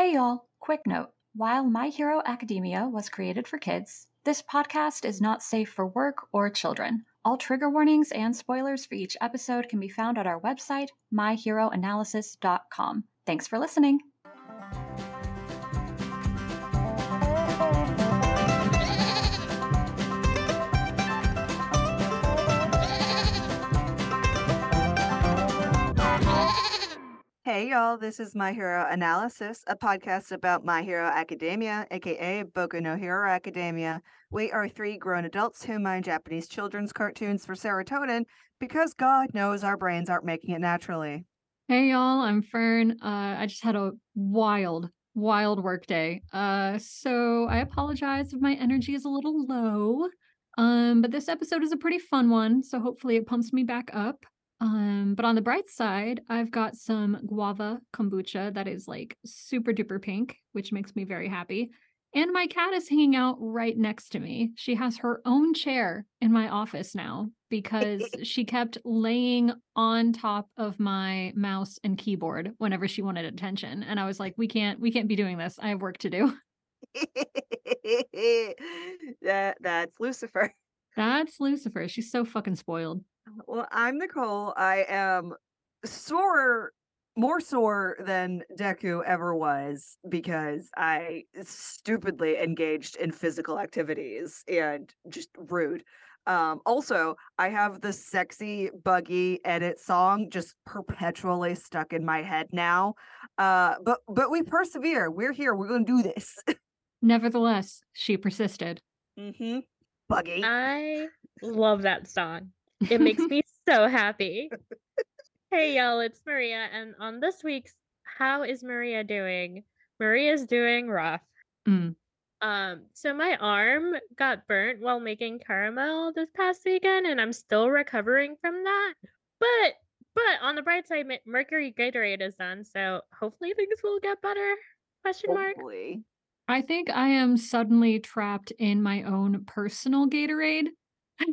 Hey y'all, quick note. While My Hero Academia was created for kids, this podcast is not safe for work or children. All trigger warnings and spoilers for each episode can be found at our website, myheroanalysis.com. Thanks for listening. Hey y'all, this is My Hero Analysis, a podcast about My Hero Academia, aka Boku no Hero Academia. We are three grown adults who mind Japanese children's cartoons for serotonin because God knows our brains aren't making it naturally. Hey y'all, I'm Fern. Uh, I just had a wild, wild work day. Uh, so I apologize if my energy is a little low. Um, but this episode is a pretty fun one, so hopefully it pumps me back up. Um, but on the bright side, I've got some guava kombucha that is like super duper pink, which makes me very happy. And my cat is hanging out right next to me. She has her own chair in my office now because she kept laying on top of my mouse and keyboard whenever she wanted attention. And I was like, we can't we can't be doing this. I have work to do. that that's Lucifer. That's Lucifer. She's so fucking spoiled. Well, I'm Nicole. I am sore, more sore than Deku ever was because I stupidly engaged in physical activities and just rude. Um, also, I have the sexy buggy edit song just perpetually stuck in my head now. Uh, but but we persevere. We're here. We're gonna do this. Nevertheless, she persisted. mm-hmm. Buggy. I love that song. It makes me so happy. hey y'all, it's Maria, and on this week's How is Maria doing? Maria's doing rough. Mm. Um, so my arm got burnt while making caramel this past weekend, and I'm still recovering from that. But but on the bright side, Mercury retrograde is done, so hopefully things will get better. Question mark. Hopefully. I think I am suddenly trapped in my own personal retrograde.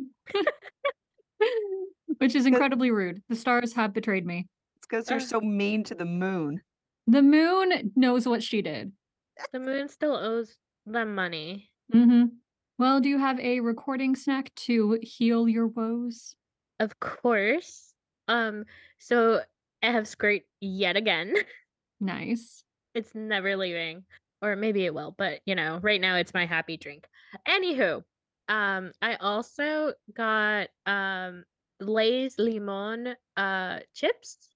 Which is incredibly rude. The stars have betrayed me. It's because you're so mean to the moon. The moon knows what she did. The moon still owes them money. hmm Well, do you have a recording snack to heal your woes? Of course. Um, so I have scraped yet again. Nice. it's never leaving. Or maybe it will, but you know, right now it's my happy drink. Anywho, um, I also got um Lay's limon uh chips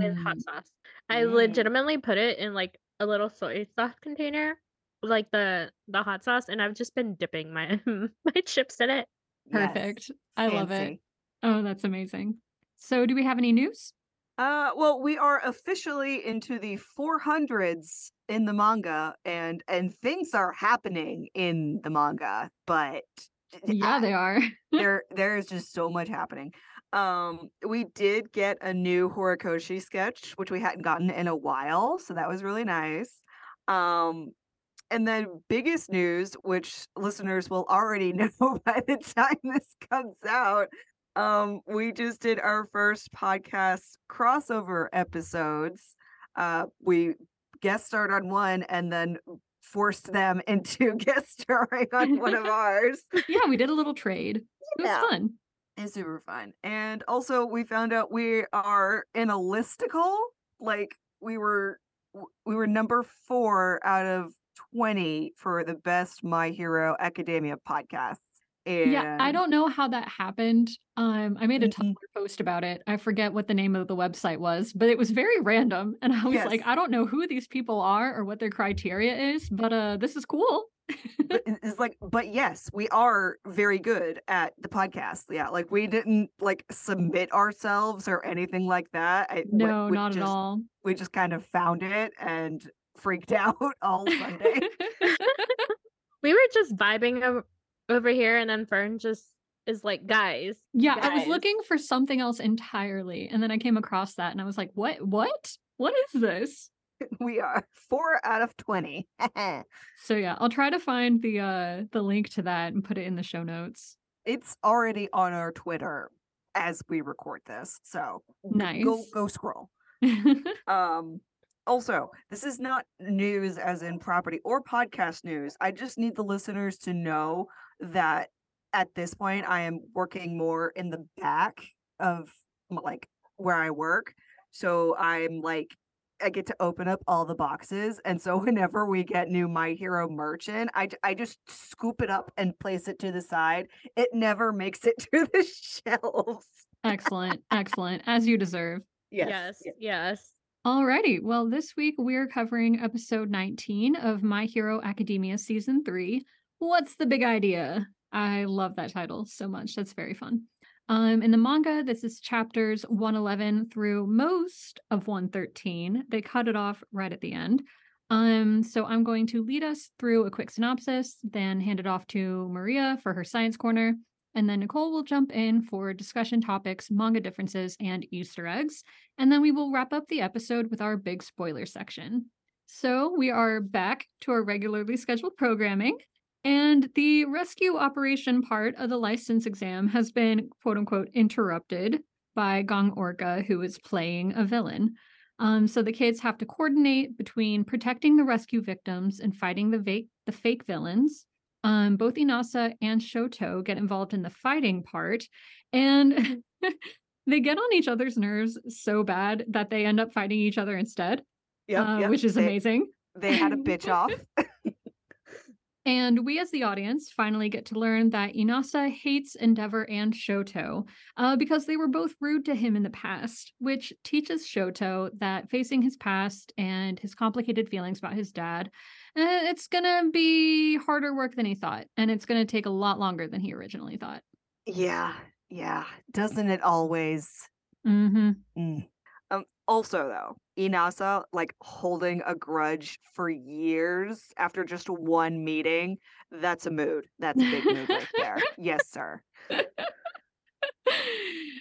with hot Mm. sauce. I Mm. legitimately put it in like a little soy sauce container, like the the hot sauce, and I've just been dipping my my chips in it. Yes. Perfect. I love it. Oh, that's amazing. So, do we have any news? Uh, well, we are officially into the 400s in the manga, and and things are happening in the manga, but Yeah, I- they are. there there is just so much happening. Um, we did get a new Horikoshi sketch, which we hadn't gotten in a while, so that was really nice. Um, and then biggest news, which listeners will already know by the time this comes out, um, we just did our first podcast crossover episodes. Uh, we guest starred on one and then forced them into guest starring on one of ours. yeah, we did a little trade. It was Yeah. fun. It's super fun. And also we found out we are in a listicle. Like we were we were number 4 out of 20 for the best My Hero Academia podcasts. And Yeah, I don't know how that happened. Um, I made a Mhm. Tumblr post about it. I forget what the name of the website was, but it was very random. And I was like, I don't know who these people are or what their criteria is, but uh this is cool. but it's like but yes, we are very good at the podcast. Yeah, like we didn't like submit ourselves or anything like that. I, we- No, we not just, at all. We just kind of found it and freaked out all Sunday. We were just vibing over, over here, and then Fern just is like, guys. yeah, I was looking for something else entirely, and then I came across that and I was like, what what? What is this? we are 4 out of 20. So yeah, I'll try to find the uh the link to that and put it in the show notes. it's already on our Twitter as we record this. So g- go Nice. go scroll. Um Also, this is not news as in property or podcast news. I just need the listeners to know that at this point I am working more in the back of like where I work. So I'm like I get to open up all the boxes. And so whenever we get new My Hero merch in, I, j- I just scoop it up and place it to the side. It never makes it to the shelves. Excellent. Excellent. As you deserve. Yes. Yes. Alrighty. Well, this week we're covering episode 19 of My Hero Academia season 3. What's the big idea? I love that title so much. That's very fun. Um, in the manga, this is chapters 111 through most of 113. They cut it off right at the end. Um, so I'm going to lead us through a quick synopsis, then hand it off to Maria for her science corner, and then Nicole will jump in for discussion topics, manga differences, and Easter eggs. And then we will wrap up the episode with our big spoiler section. So we are back to our regularly scheduled programming. And the rescue operation part of the license exam has been quote unquote interrupted by Gang Orca, who is playing a villain. Um, so the kids have to coordinate between protecting the rescue victims and fighting the, va- the fake villains. Um, both Inasa and Shoto get involved in the fighting part, and they get on each other's nerves so bad that they end up fighting each other instead, Yep, uh, yep. which is They- amazing. They had a bitch off. And we, as the audience, finally get to learn that Inasa hates Endeavor and Shoto uh, because they were both rude to him in the past, which teaches Shoto that facing his past and his complicated feelings about his dad, eh, it's going to be harder work than he thought. And it's going to take a lot longer than he originally thought. Yeah, yeah. Doesn't it always? Mm-hmm. Mm. Also, though, Inasa like holding a grudge for years after just one meeting. That's a mood. That's a big mood right there. Yes, sir.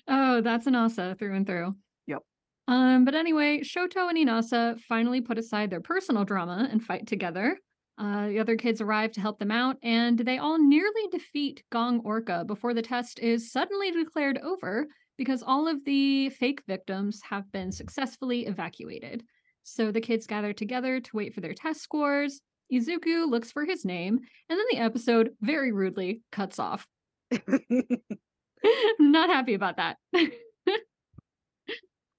oh, that's Inasa through and through. Yep. Um, but anyway, Shoto and Inasa finally put aside their personal drama and fight together. Uh, the other kids arrive to help them out, and they all nearly defeat Gang Orca before the test is suddenly declared over because all of the fake victims have been successfully evacuated. So the kids gather together to wait for their test scores. Izuku looks for his name, and then the episode very rudely cuts off. Not happy about that.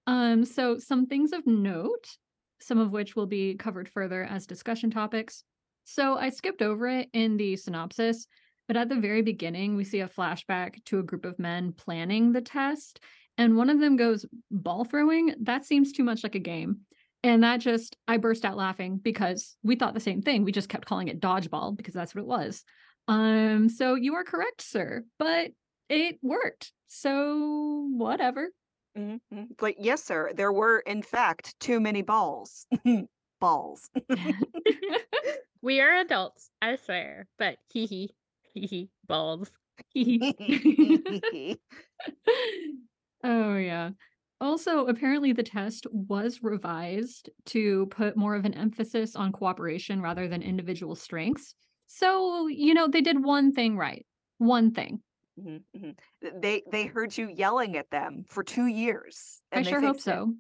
um, so some things of note, some of which will be covered further as discussion topics. So I skipped over it in the synopsis, but at the very beginning, we see a flashback to a group of men planning the test, and one of them goes ball throwing. That seems too much like a game. And that just, I burst out laughing because we thought the same thing. We just kept calling it dodgeball because that's what it was. Um, so you are correct, sir, but it worked. So whatever. Mhm, mhm. It's like, yes, sir. There were, in fact, too many balls. balls. We are adults, I swear. But hee hee hee hee balls. oh yeah. Also, apparently the test was revised to put more of an emphasis on cooperation rather than individual strengths. So, you know, they did one thing right. One thing. Mhm, mhm. They they heard you yelling at them for two years. I sure hope so.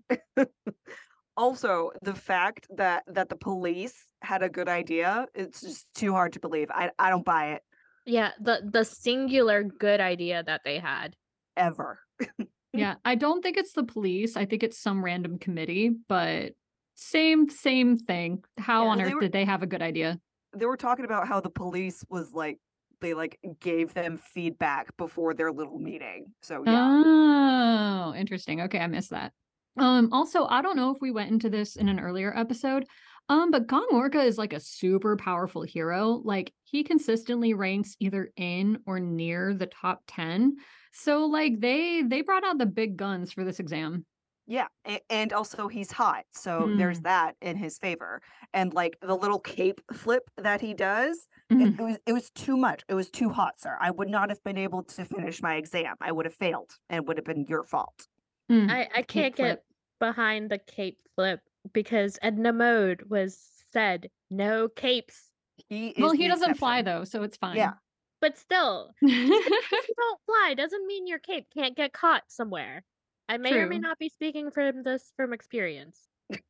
Also, the fact that that the police had a good idea, it's just too hard to believe. I I don't buy it Yeah, the the singular good idea that they had. ever. Yeah, I don't think it's the police. I think it's some random committee, but same same thing. How Yeah, on earth were- did they have a good idea? They were talking about how the police was like they like gave them feedback before their little meeting. So yeah. Oh, interesting. Okay, I missed that. Um, also, I don't know if we went into this in an earlier episode, um, but Gang Orca is like a super powerful hero. Like he consistently ranks either in or near the top 10. So like they they brought out the big guns for this exam. Yeah, and also he's hot, so there's Mm. that in his favor. And like the little cape flip that he does, Mhm. it, it was it was too much. It was too hot, sir. I would not have been able to finish my exam. I would have failed, and it would have been your fault. Mm, I, I can't flip. get behind the cape flip because Edna Mode was said no capes. He is Well, he doesn't fly though, so it's fine. Yeah. But still, if you don't fly doesn't mean your cape can't get caught somewhere. I may or may not be speaking from this from experience.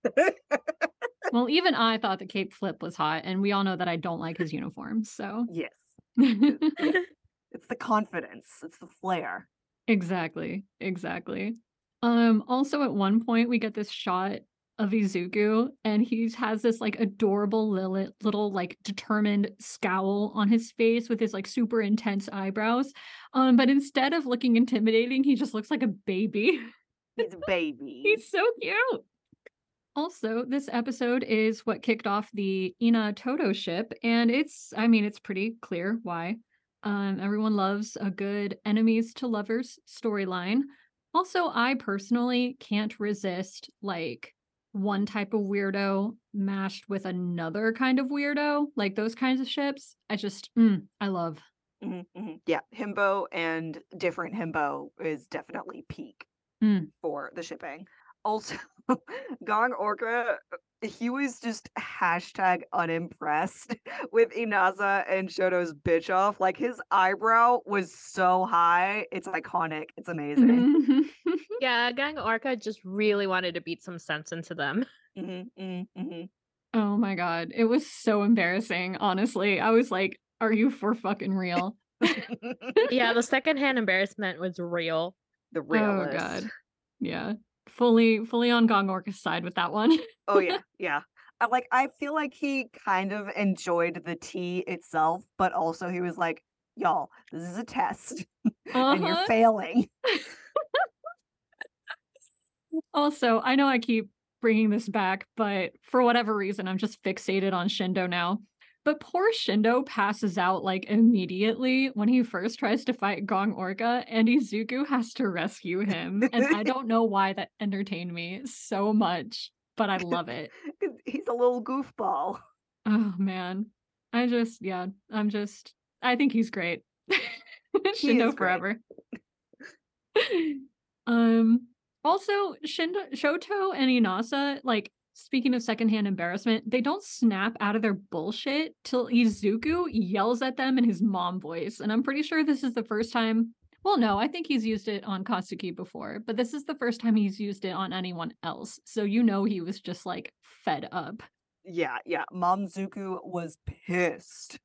Well, even I thought the Cape Flip was hot, and we all know that I don't like his uniform. So yes. It's the confidence. It's the flair. exactly, exactly. Um, also at one point we get this shot of Izuku, and he has this like adorable little, little like determined scowl on his face with his like super intense eyebrows. Um, but instead of looking intimidating, he just looks like a baby. He's a baby. He's so cute. Also, this episode is what kicked off the Ina Toto ship, and it's, I mean, it's pretty clear why. Um, everyone loves a good enemies to lovers storyline. Also, I personally can't resist like one type of weirdo mashed with another kind of weirdo, like those kinds of ships. I just, mm, I love. Mhm, mhm. Yeah, himbo and different himbo is definitely peak Mm. for the shipping. Also, Gang Orca, he was just hashtag unimpressed with Inasa and Shoto's bitch off. Like his eyebrow was so high. It's iconic. It's amazing. Yeah, Gang Orca just really wanted to beat some sense into them. hmm hmm hmm oh my god, it was so embarrassing. Honestly, I was like, "Are you for fucking real?" Yeah, the secondhand embarrassment was real. the real. Oh realist. god. Yeah. Fully fully on Gang Orca's side with that one. Oh yeah, yeah. I like I feel like he kind of enjoyed the tea itself, but also he was like, "Y'all, this is a test, and you're Uh-huh. failing." Also, I know I keep bringing this back, but for whatever reason, I'm just fixated on Shindo now. But poor Shindo passes out like immediately when he first tries to fight Gang Orca, and Izuku has to rescue him. And I don't know why that entertained me so much, but I love it. He's a little goofball. Oh man. I just, yeah, I'm just, I think he's great. He Shindo great. forever. um, also, Shindo, Shoto and Inasa, like, speaking of secondhand embarrassment, they don't snap out of their bullshit till Izuku yells at them in his mom voice. And I'm pretty sure this is the first time. Well, no, I think he's used it on Katsuki before, but this is the first time he's used it on anyone else. So you know he was just like fed up. Yeah, yeah. Mom Zuku was pissed.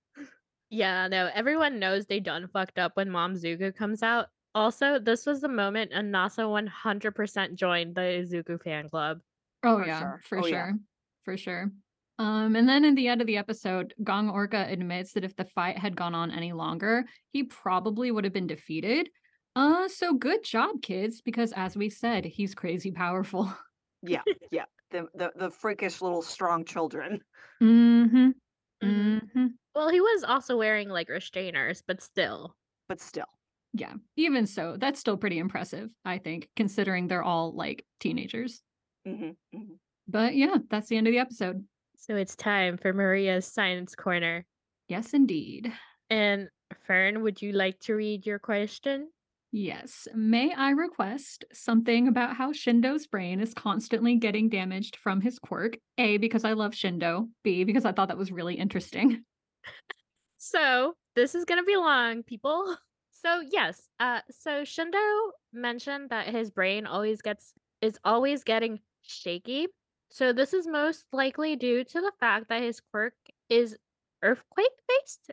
Yeah, no, everyone knows they done fucked up when Mom Zuku comes out. Also, this was the moment Inasa 100% joined the Izuku fan club. Oh For yeah, sure. for Oh, sure. yeah. For sure. Um, and then in the end of the episode, Gang Orca admits that if the fight had gone on any longer, he probably would have been defeated. Uh, so good job, kids, because as we said, he's crazy powerful. Yeah, yeah. The the the freakish little strong children. mm-hmm. Mhm. Mm-hmm. Well, he was also wearing like restrainers, but still. But still. Yeah. Even so, that's still pretty impressive, I think, considering they're all like teenagers. hmm hmm But yeah, that's the end of the episode. So it's time for Maria's Science Corner. Yes, indeed. And Fern, would you like to read your question? Yes. May I request something about how Shindo's brain is constantly getting damaged from his quirk? A, because I love Shindo. B, because I thought that was really interesting. So this is gonna be long, people. So yes, uh, so Shindo mentioned that his brain always gets is always getting shaky. So this is most likely due to the fact that his quirk is earthquake based.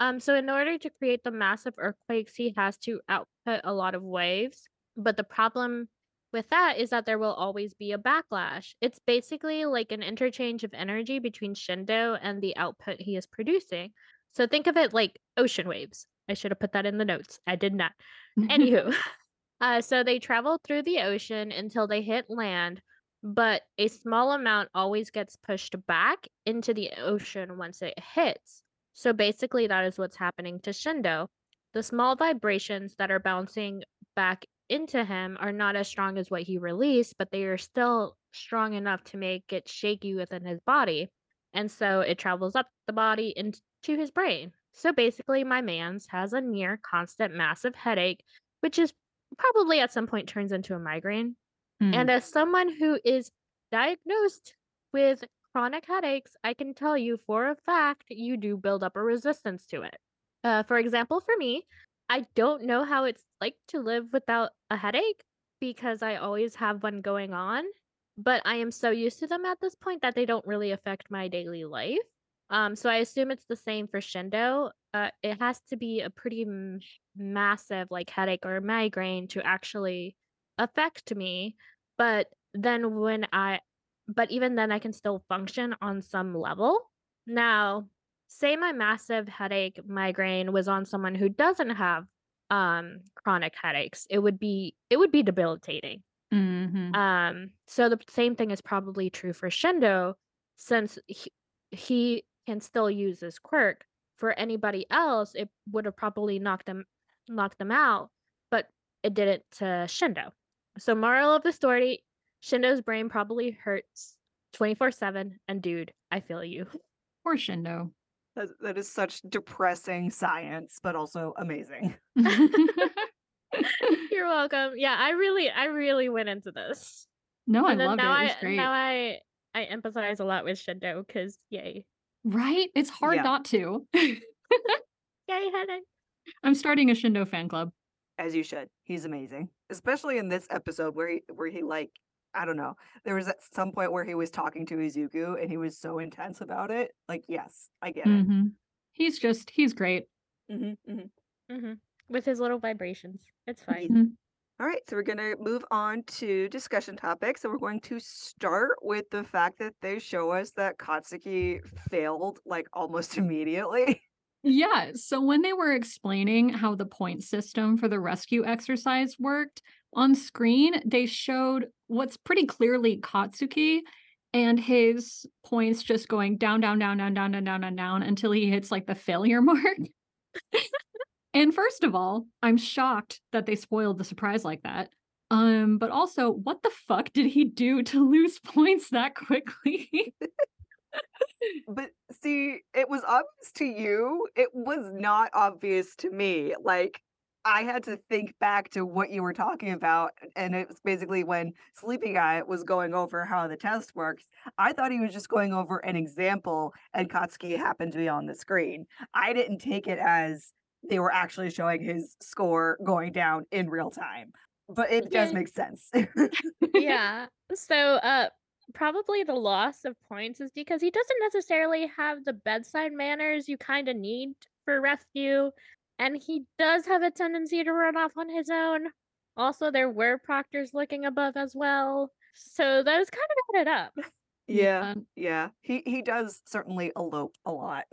Um, so in order to create the massive earthquakes, he has to output a lot of waves. But the problem with that is that there will always be a backlash. It's basically like an interchange of energy between Shindo and the output he is producing. So think of it like ocean waves. I should have put that in the notes. I did not. Anywho, uh, so they travel through the ocean until they hit land, but a small amount always gets pushed back into the ocean once it hits. So basically, that is what's happening to Shindo. The small vibrations that are bouncing back into him are not as strong as what he released, but they are still strong enough to make it shaky within his body. And so it travels up the body into his brain. So basically, my man's has a near constant massive headache, which is probably at some point turns into a migraine. Mm. And as someone who is diagnosed with chronic headaches, I can tell you for a fact you do build up a resistance to it. Uh, for example, for me, I don't know how it's like to live without a headache because I always have one going on. but I am so used to them at this point that they don't really affect my daily life. Um, so I assume it's the same for Shindo. Uh, it has to be a pretty m- massive like headache or migraine to actually affect me. But then when I, but even then I can still function on some level. Now, say my massive headache migraine was on someone who doesn't have um chronic headaches, it would be it would be debilitating. Mhm. Um, so the same thing is probably true for Shindo, since he, he can still use this quirk. For anybody else, it would have probably knocked them knocked them out, but it didn't to Shindo. So moral of the story, Shindo's brain probably hurts 24/7 and dude, I feel you. Poor Shindo. That, that is such depressing science, but also amazing. You're welcome. Yeah, I really I really went into this. no, I and then loved it. now It was I great. now I I empathize a lot with Shindo cuz yay. Right? It's hard Yeah. not to. Yay headache. I'm starting a Shindo fan club. As you should. He's amazing, especially in this episode where he where he like I don't know. There was at some point where he was talking to Izuku and he was so intense about it. Like, yes, I get it. hmm He's just, he's great. hmm hmm hmm With his little vibrations. It's fine. All right, so we're going to move on to discussion topics. So we're going to start with the fact that they show us that Katsuki failed like almost immediately. Yeah. So when they were explaining how the point system for the rescue exercise worked on screen, they showed what's pretty clearly Katsuki and his points just going down, down, down, down, down, down, down, down, down until he hits like the failure mark. And first of all, I'm shocked that they spoiled the surprise like that. Um, but also, what the fuck did he do to lose points that quickly? But see, it was obvious to you. It was not obvious to me. Like, I had to think back to what you were talking about. And it was basically when Sleepy Guy was going over how the test works. I thought he was just going over an example, and Katsuki happened to be on the screen. I didn't take it as they were actually showing his score going down in real time. But it does make sense. yeah. So uh probably the loss of points is because he doesn't necessarily have the bedside manners you kind of need for rescue and he does have a tendency to run off on his own. Also there were proctors looking above as well. So those kind of added up. yeah. Um, Yeah. He he does certainly elope a lot.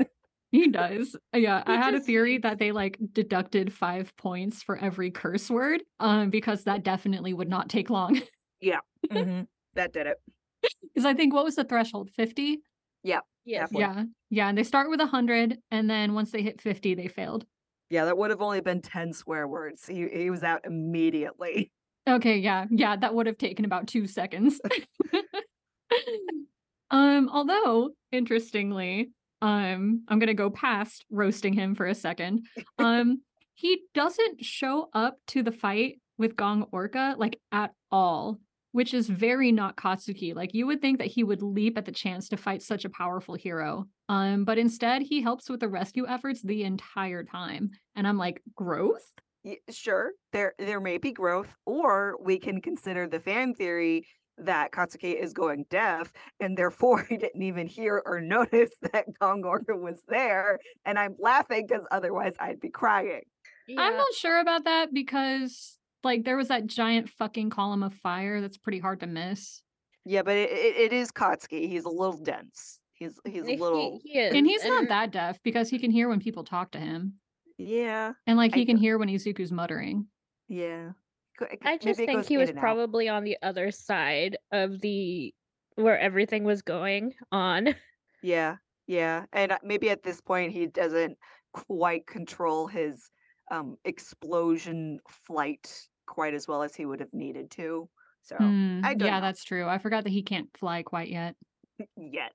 He does. Yeah, I He had a theory leaves. that they like deducted five points for every curse word, um, because that definitely would not take long. Yeah. Mhm. That did it. Because I think what was the threshold? 50? Yes. Yeah. Yeah. Yeah. And they start with 100, and then once they hit 50, they failed. Yeah, that would have only been 10 swear words. He he was out immediately. Okay, yeah. Yeah, that would have taken about two seconds. um, although, interestingly, um, I'm gonna go past roasting him for a second. Um, he doesn't show up to the fight with Gang Orca like at all, which is very not Katsuki. Like you would think that he would leap at the chance to fight such a powerful hero. Um, but instead he helps with the rescue efforts the entire time. And I'm like, growth? Sure, there there may be growth, or we can consider the fan theory that Katsuki is going deaf, and therefore he didn't even hear or notice that Gang Orca was there. And I'm laughing because otherwise I'd be crying. I'm not sure about that because like there was that giant fucking column of fire that's pretty hard to miss. Yeah, but it, it, it is Katsuki. He's a little dense. He's he's a eh, little he is. And he's not and- that deaf because he can hear when people talk to him. yeah And like I he can don't- hear when Izuku's muttering. yeah. Co- it- I just think he was and out. probably on the other side of the where everything was going on. Yeah, yeah. And uh, maybe at this point he doesn't quite control his um explosion flight quite as well as he would have needed to. So, Hmm, I don't yeah, know. that's true. I forgot that he can't fly quite yet. yet.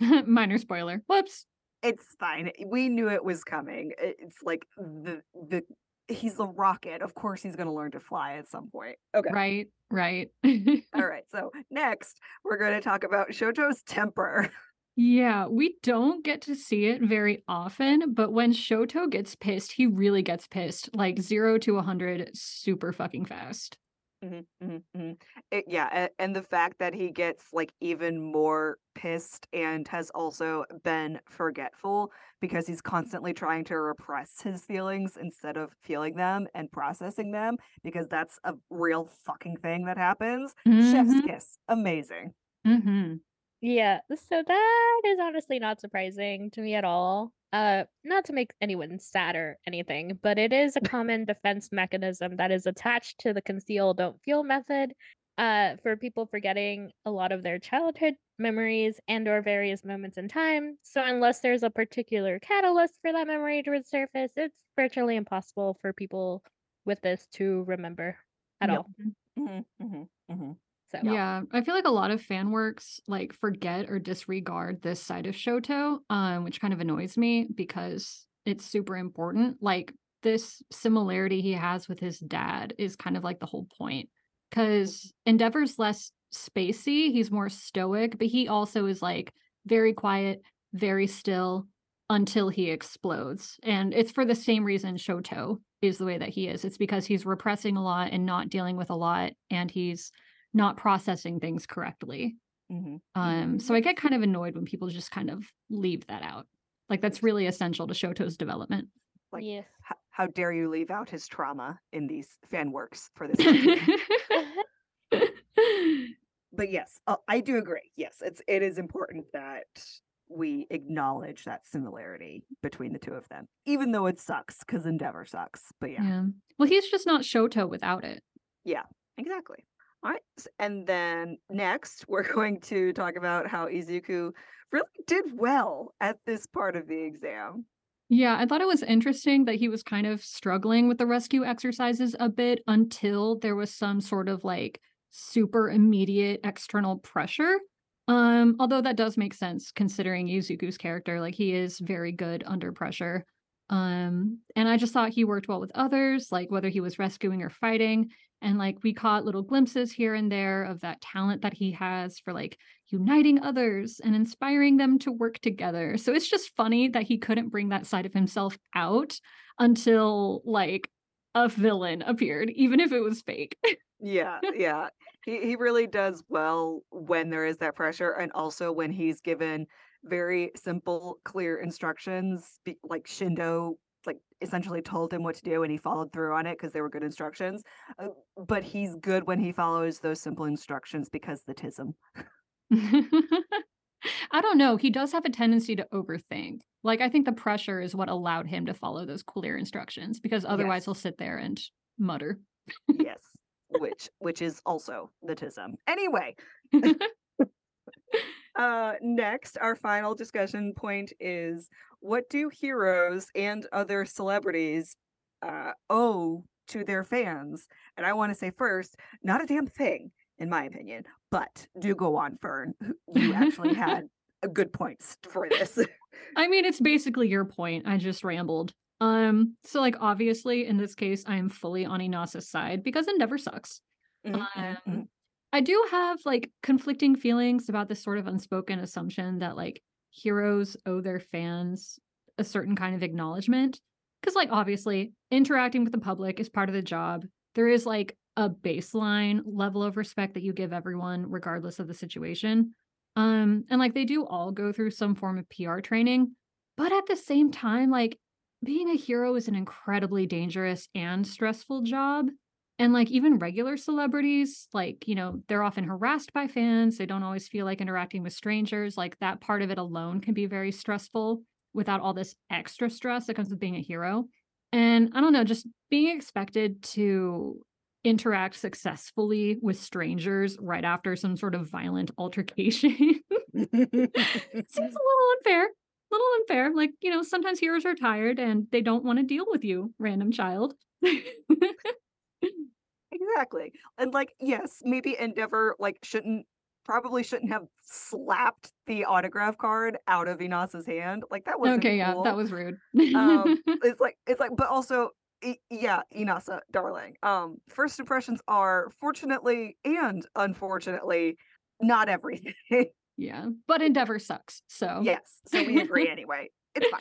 Minor spoiler. Whoops. It's fine. We knew it was coming. It's like the the he's a rocket. Of course he's going to learn to fly at some point. Okay. Right, right. All right. So, next, we're going to talk about Shoto's temper. Yeah, we don't get to see it very often, but when Shoto gets pissed, he really gets pissed. Like 0 to a 100 super fucking fast. Mhm, mhm, mhm. It, yeah, a- and the fact that he gets like even more pissed and has also been forgetful because he's constantly trying to repress his feelings instead of feeling them and processing them because that's a real fucking thing that happens. Chef's Mhm, kiss. Amazing. mhm. Yeah, so that is honestly not surprising to me at all. Uh, not to make anyone sad or anything, but it is a common defense mechanism that is attached to the conceal don't feel method, uh, for people forgetting a lot of their childhood memories and or various moments in time. So unless there's a particular catalyst for that memory to resurface, it's virtually impossible for people with this to remember at Yep. all. Mhm, mhm, mhm. So Yeah, I feel like a lot of fan works like forget or disregard this side of Shoto, um, which kind of annoys me because it's super important. Like this similarity he has with his dad is kind of like the whole point. Because Endeavor's less spacey, he's more stoic, but he also is like very quiet, very still until he explodes. And it's for the same reason Shoto is the way that he is. It's because he's repressing a lot and not dealing with a lot, and he's not processing things correctly. Mhm, Um, so I get kind of annoyed when people just kind of leave that out. Like that's really essential to Shoto's development. Like, yes. h- how dare you leave out his trauma in these fan works for this but yes, uh, I do agree. Yes, it's it is important that we acknowledge that similarity between the two of them, even though it sucks because Endeavor sucks. But yeah, yeah. Well, he's just not Shoto without it. Yeah, exactly. All right, and then next we're going to talk about how Izuku really did well at this part of the exam. Yeah, I thought it was interesting that he was kind of struggling with the rescue exercises a bit until there was some sort of like super immediate external pressure. Um, although that does make sense considering Izuku's character, like he is very good under pressure. Um, and I just thought he worked well with others, like whether he was rescuing or fighting. And like we caught little glimpses here and there of that talent that he has for like uniting others and inspiring them to work together. So it's just funny that he couldn't bring that side of himself out until like a villain appeared, even if it was fake. Yeah, yeah. He he really does well when there is that pressure and also when he's given very simple, clear instructions, like Shindo essentially told him what to do and he followed through on it because they were good instructions. Uh, but he's good when he follows those simple instructions because the tism. I don't know. He does have a tendency to overthink. Like, I think the pressure is what allowed him to follow those clear instructions because otherwise Yes. he'll sit there and mutter. yes. Which which is also the tism. Anyway, Uh, next, our final discussion point is what do heroes and other celebrities uh, owe to their fans? And I want to say first, not a damn thing, in my opinion. But do go on, Fern. You actually had a good points for this. I mean, it's basically your point. I just rambled. Um, so like obviously in this case, I am fully on Inasa's side because Endeavor sucks. Mhm, mhm, mhm. Um, I do have like conflicting feelings about this sort of unspoken assumption that like heroes owe their fans a certain kind of acknowledgement. Because, like, obviously, interacting with the public is part of the job. There is like a baseline level of respect that you give everyone, regardless of the situation. Um, and like they do all go through some form of PR training, but at the same time, like being a hero is an incredibly dangerous and stressful job. And like even regular celebrities, like, you know, they're often harassed by fans. They don't always feel like interacting with strangers. Like that part of it alone can be very stressful without all this extra stress that comes with being a hero. And I don't know, just being expected to interact successfully with strangers right after some sort of violent altercation seems a little unfair. A little unfair. Like, you know, sometimes heroes are tired and they don't want to deal with you, random child. exactly. And like, yes, maybe Endeavor like shouldn't probably shouldn't have slapped the autograph card out of Inasa's hand. Like that wasn't okay, yeah, that was rude. um it's like it's like but also i- yeah inasa darling um first impressions are fortunately and unfortunately not everything yeah, but Endeavor sucks. So yes so we agree anyway it's fine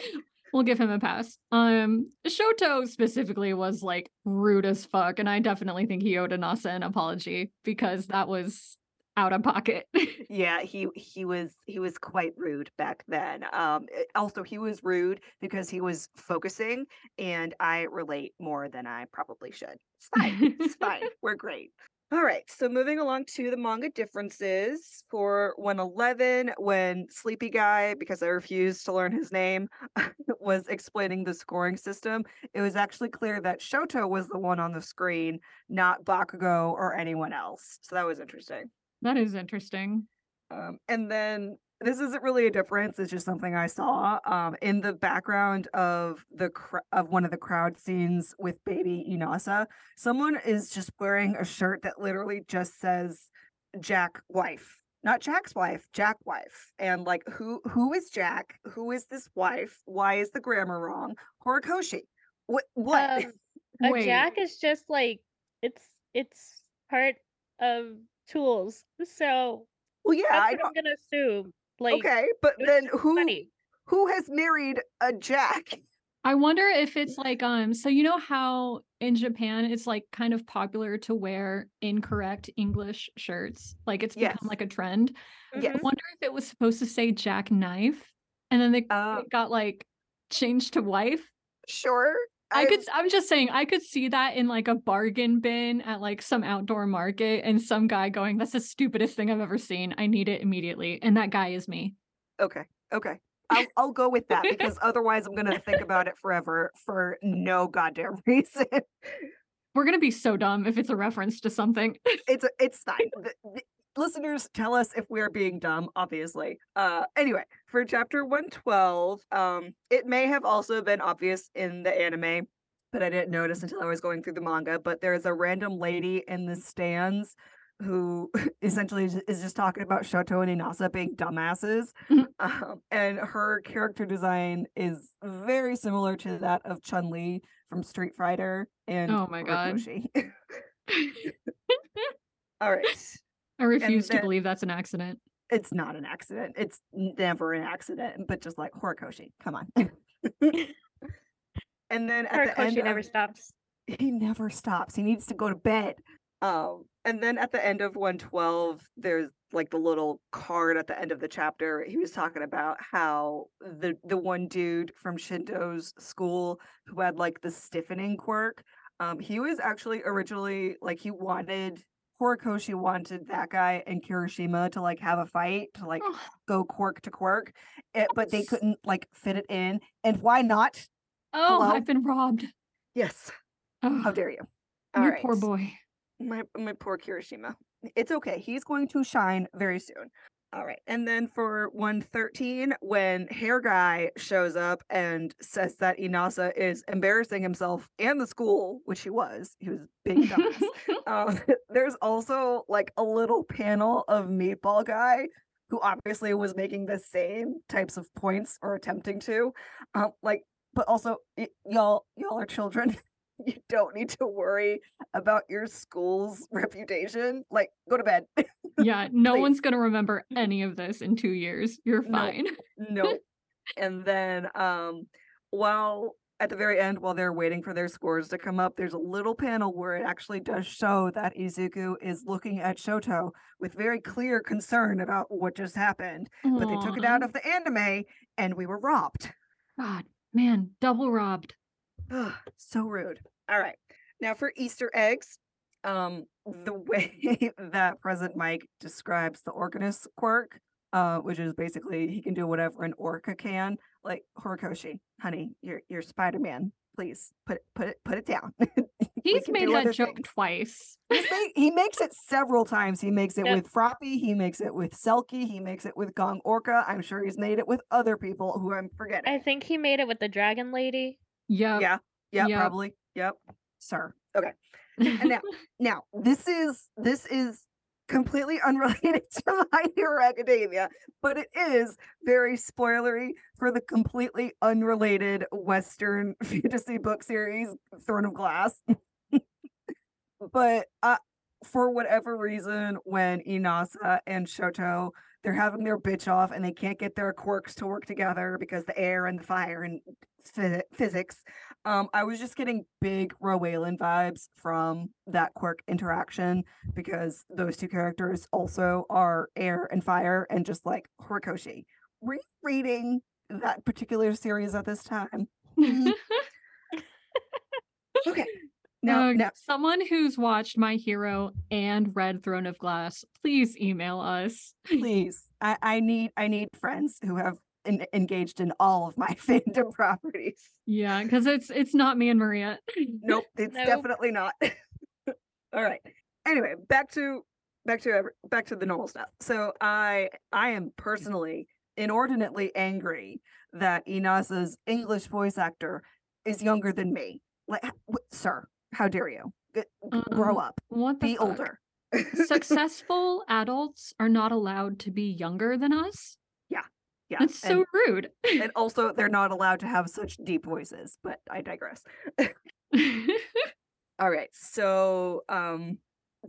we'll give him a pass. Um, Shoto specifically was like rude as fuck, and I definitely think he owed Inasa an apology because that was out of pocket. yeah he he was he was quite rude back then um eh, also he was rude because he was focusing and i relate more than i probably should it's fine it's fine we're great all right so moving along to the manga differences for 111 when sleepy guy because i refused to learn his name was explaining the scoring system it was actually clear that shoto was the one on the screen not bakugo or anyone else so that was interesting that is interesting. um, and then this isn't really a difference. It's just something I saw um, in the background of the cr- of one of the crowd scenes with baby Inasa. Someone is just wearing a shirt that literally just says Jack wife, not Jack's wife, Jack wife. And like, who who is Jack? Who is this wife? Why is the grammar wrong? Horikoshi. What? What? Um, a jack is just like it's it's part of tools. So well, yeah, that's what don't. I'm gonna assume. Like Okay, but then who funny. who has married a Jack? I wonder if it's like um so you know how in Japan it's like kind of popular to wear incorrect English shirts. Like it's Yes. become like a trend. Yes. I wonder if it was supposed to say jackknife and then they Uh, got like changed to wife. Sure. I could I'm just saying I could see that in like a bargain bin at like some outdoor market and some guy going that's the stupidest thing I've ever seen. I need it immediately. And that guy is me. Okay. Okay. I'll I'll go with that because otherwise I'm gonna think about it forever for no goddamn reason. We're going to be so dumb if it's a reference to something. it's a, it's fine. Listeners, tell us if we're being dumb. Obviously. Uh. Anyway, for chapter one twelve, um, it may have also been obvious in the anime, but I didn't notice until I was going through the manga. But there is a random lady in the stands who essentially is- just talking about Shoto and Inasa being dumbasses. Mhm. Um, and her character design is very similar to that of Chun Li from Street Fighter and Oh my God. All right. I refuse to believe that's an accident. It's not an accident. It's never an accident, but just like Horikoshi. Come on. and then at the end Horikoshi never of- stops. he never stops. He needs to go to bed. Um, and then at the end of 112, there's like the little card at the end of the chapter. He was talking about how the the one dude from Shindo's school who had like the stiffening quirk. Um, he was actually originally like he wanted Horikoshi wanted that guy and Kirishima to like have a fight to like Oh, go quirk to quirk, eh, but they couldn't like fit it in. And why not? oh, Hello? I've been robbed. Yes. Oh, How dare you? you poor boy. My my poor Kirishima. It's okay. He's going to shine very soon. All right. And then for 113, when Hair Guy shows up and says that Inasa is embarrassing himself and the school, which he was, he was big dumbass. um, there's also like a little panel of Meatball Guy who obviously was making the same types of points or attempting to. Um, like, but also y- y'all y'all are children. you don't need to worry about your school's reputation. Like, go to bed. yeah, no one's gonna remember any of this in two years. You're fine. no. And then um while at the very end, while they're waiting for their scores to come up, there's a little panel where it actually does show that Izuku is looking at Shoto with very clear concern about what just happened. But they took it out of the anime and we were robbed. God, man, double robbed. Ugh, so rude. All right. Now for Easter eggs, um, the way that President Mike describes the organist quirk, uh, which is basically he can do whatever an orca can. Like Horikoshi, honey, you're you're Spider Man. Please put it put it put it down. He's made that joke things. twice. He's ma- he makes it several times. He makes it Yep. with Froppy. He makes it with Selkie. He makes it with Gang Orca. I'm sure he's made it with other people who I'm forgetting. I think he made it with the dragon lady. Yep. yeah, yeah, Yep. probably. Yep, sir. Okay. And now, now this is this is completely unrelated to My Hero Academia, but it is very spoilery for the completely unrelated Western fantasy book series, Throne of Glass. but uh, for whatever reason, when Inasa and Shoto they're having their bitch off and they can't get their quirks to work together because the air and the fire and phy- physics. Um, I was just getting big Rowaelin vibes from that quirk interaction because those two characters also are air and fire, and just like Horikoshi. Were you reading that particular series at this time? Mhm. okay. Now, Uh, now, someone who's watched My Hero and read Throne of Glass, please email us. please, I, I need I need friends who have en- engaged in all of my fandom properties. Yeah, because it's it's not me and Maria. Nope, it's Nope. definitely not. All right. Anyway, back to back to back to the normal stuff. So I I am personally inordinately angry that Inasa's English voice actor is younger than me. Like, sir, how dare you? G- g- grow Um, up, What be fuck? older. Successful adults are not allowed to be younger than us. Yeah, That's so rude. and also they're not allowed to have such deep voices. But I digress. All right. So um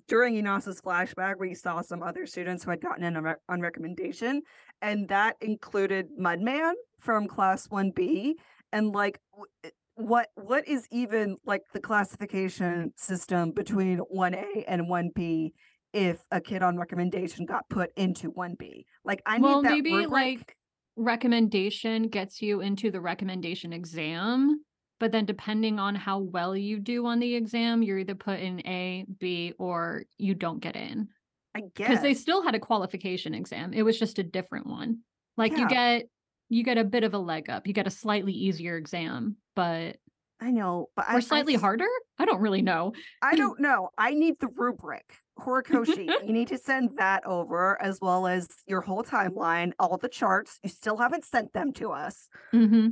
during Inasa's flashback, we saw some other students who had gotten in on, rec- on recommendation, and that included Mudman from class 1B. And like eh, what what is even like the classification system between 1A and 1B if a kid on recommendation got put into 1B? Like I need well, that maybe rubric. like recommendation gets you into the recommendation exam, but then depending on how well you do on the exam, you're either put in A, B, or you don't get in. I guess Because they still had a qualification exam. It was just a different one. Like you get you get a bit of a leg up. You get a slightly easier exam, but I know, but I, or I slightly s- harder? I don't really know. I don't know. I need the rubric. Horikoshi, you need to send that over as well as your whole timeline, all the charts. You still haven't sent them to us. hmm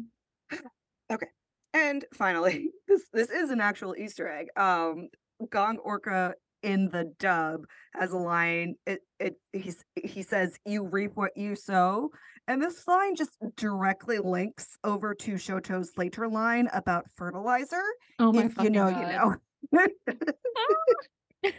And finally, this this is an actual Easter egg. Um Gang Orca in the dub has a line it it he's, he says you reap what you sow and this line just directly links over to Shoto's later line about fertilizer Oh my if you know God. you know Okay.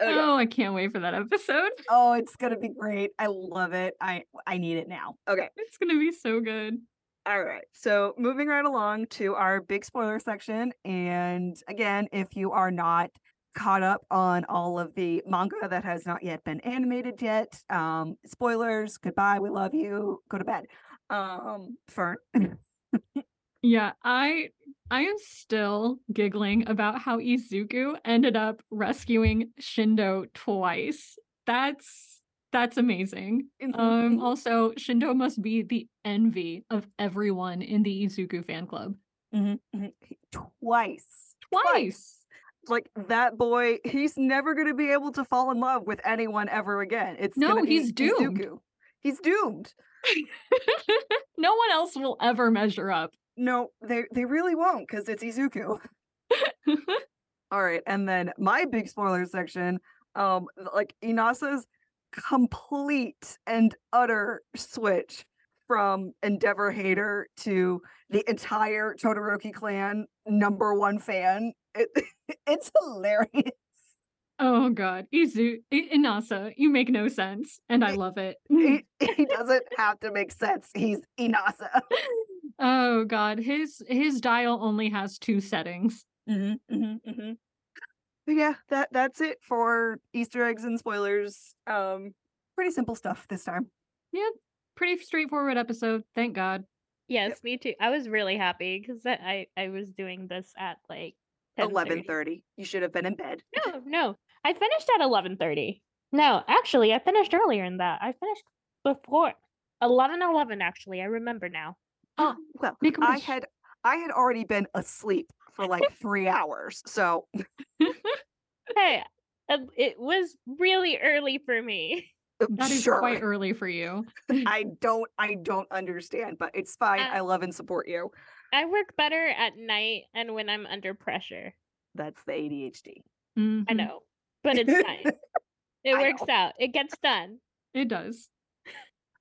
Oh, I can't wait for that episode. Oh, it's gonna be great. I love it. I I need it now. Okay. It's gonna be so good. All right. So moving right along to our big spoiler section. And again, if you are not caught up on all of the manga that has not yet been animated yet, um, spoilers, goodbye, we love you, go to bed. Um, Fern. Yeah, I I am still giggling about how Izuku ended up rescuing Shindo twice. That's that's amazing. Um also Shindo must be the envy of everyone in the Izuku fan club. Mhm, mhm. Twice. Twice. Like that boy, he's never gonna be able to fall in love with anyone ever again. It's No, he's doomed. Izuku. He's doomed. no one else will ever measure up. No, they they really won't because it's Izuku. All right, and then my big spoiler section, um, like Inasa's complete and utter switch from Endeavor hater to the entire Todoroki clan number one fan. It, it's hilarious. oh god. Izu Inasa, you make no sense. And I love it. he, he doesn't have to make sense. He's Inasa. Oh god. His his dial only has two settings. Mm-hmm, mm-hmm, mm-hmm. But yeah, that that's it for Easter eggs and spoilers. Um, pretty simple stuff this time. Yeah. Pretty straightforward episode, thank God. Yes, me too. I was really happy because I I was doing this at like Eleven thirty. You should have been in bed. No, no, I finished at eleven thirty. No, actually, I finished earlier than that. I finished before eleven eleven. Actually, I remember now. Oh, Well, make a I wish. had I had already been asleep for like three hours. So Hey, uh, it was really early for me. That is sure. quite early for you. I don't I don't understand, but it's fine. Uh, I love and support you. I work better at night and when I'm under pressure. That's the ADHD. I Mhm. know, but it's fine. It I works know. out. It gets done. It does.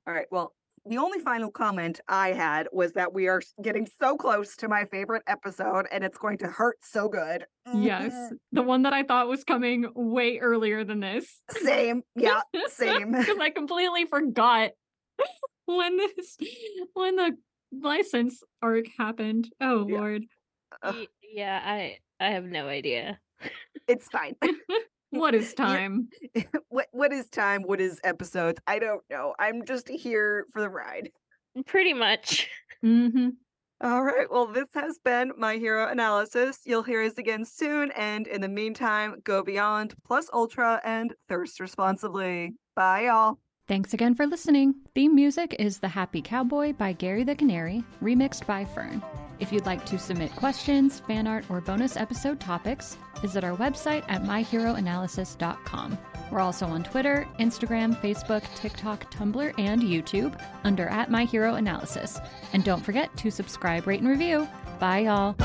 All right. Well, the only final comment I had was that we are getting so close to my favorite episode and it's going to hurt so good. Yes. Mm-hmm. The one that I thought was coming way earlier than this. Same. Yeah, same. Because I completely forgot when this when the license arc happened. Oh Yeah. lord. Ugh. Yeah, I I have no idea. It's fine. What is time? what what is time? What is episodes? I don't know. I'm just here for the ride. Pretty much. hmm All right. Well, this has been my hero analysis. You'll hear us again soon. And in the meantime, go beyond, plus ultra, and thirst responsibly. Bye, y'all. Thanks again for listening. Theme music is The Happy Cowboy by Gary the Canary, remixed by Fern. If you'd like to submit questions, fan art, or bonus episode topics, visit our website at myheroanalysis.com. We're also on Twitter, Instagram, Facebook, TikTok, Tumblr, and YouTube under at My Hero Analysis. And don't forget to subscribe, rate, and review. Bye, y'all.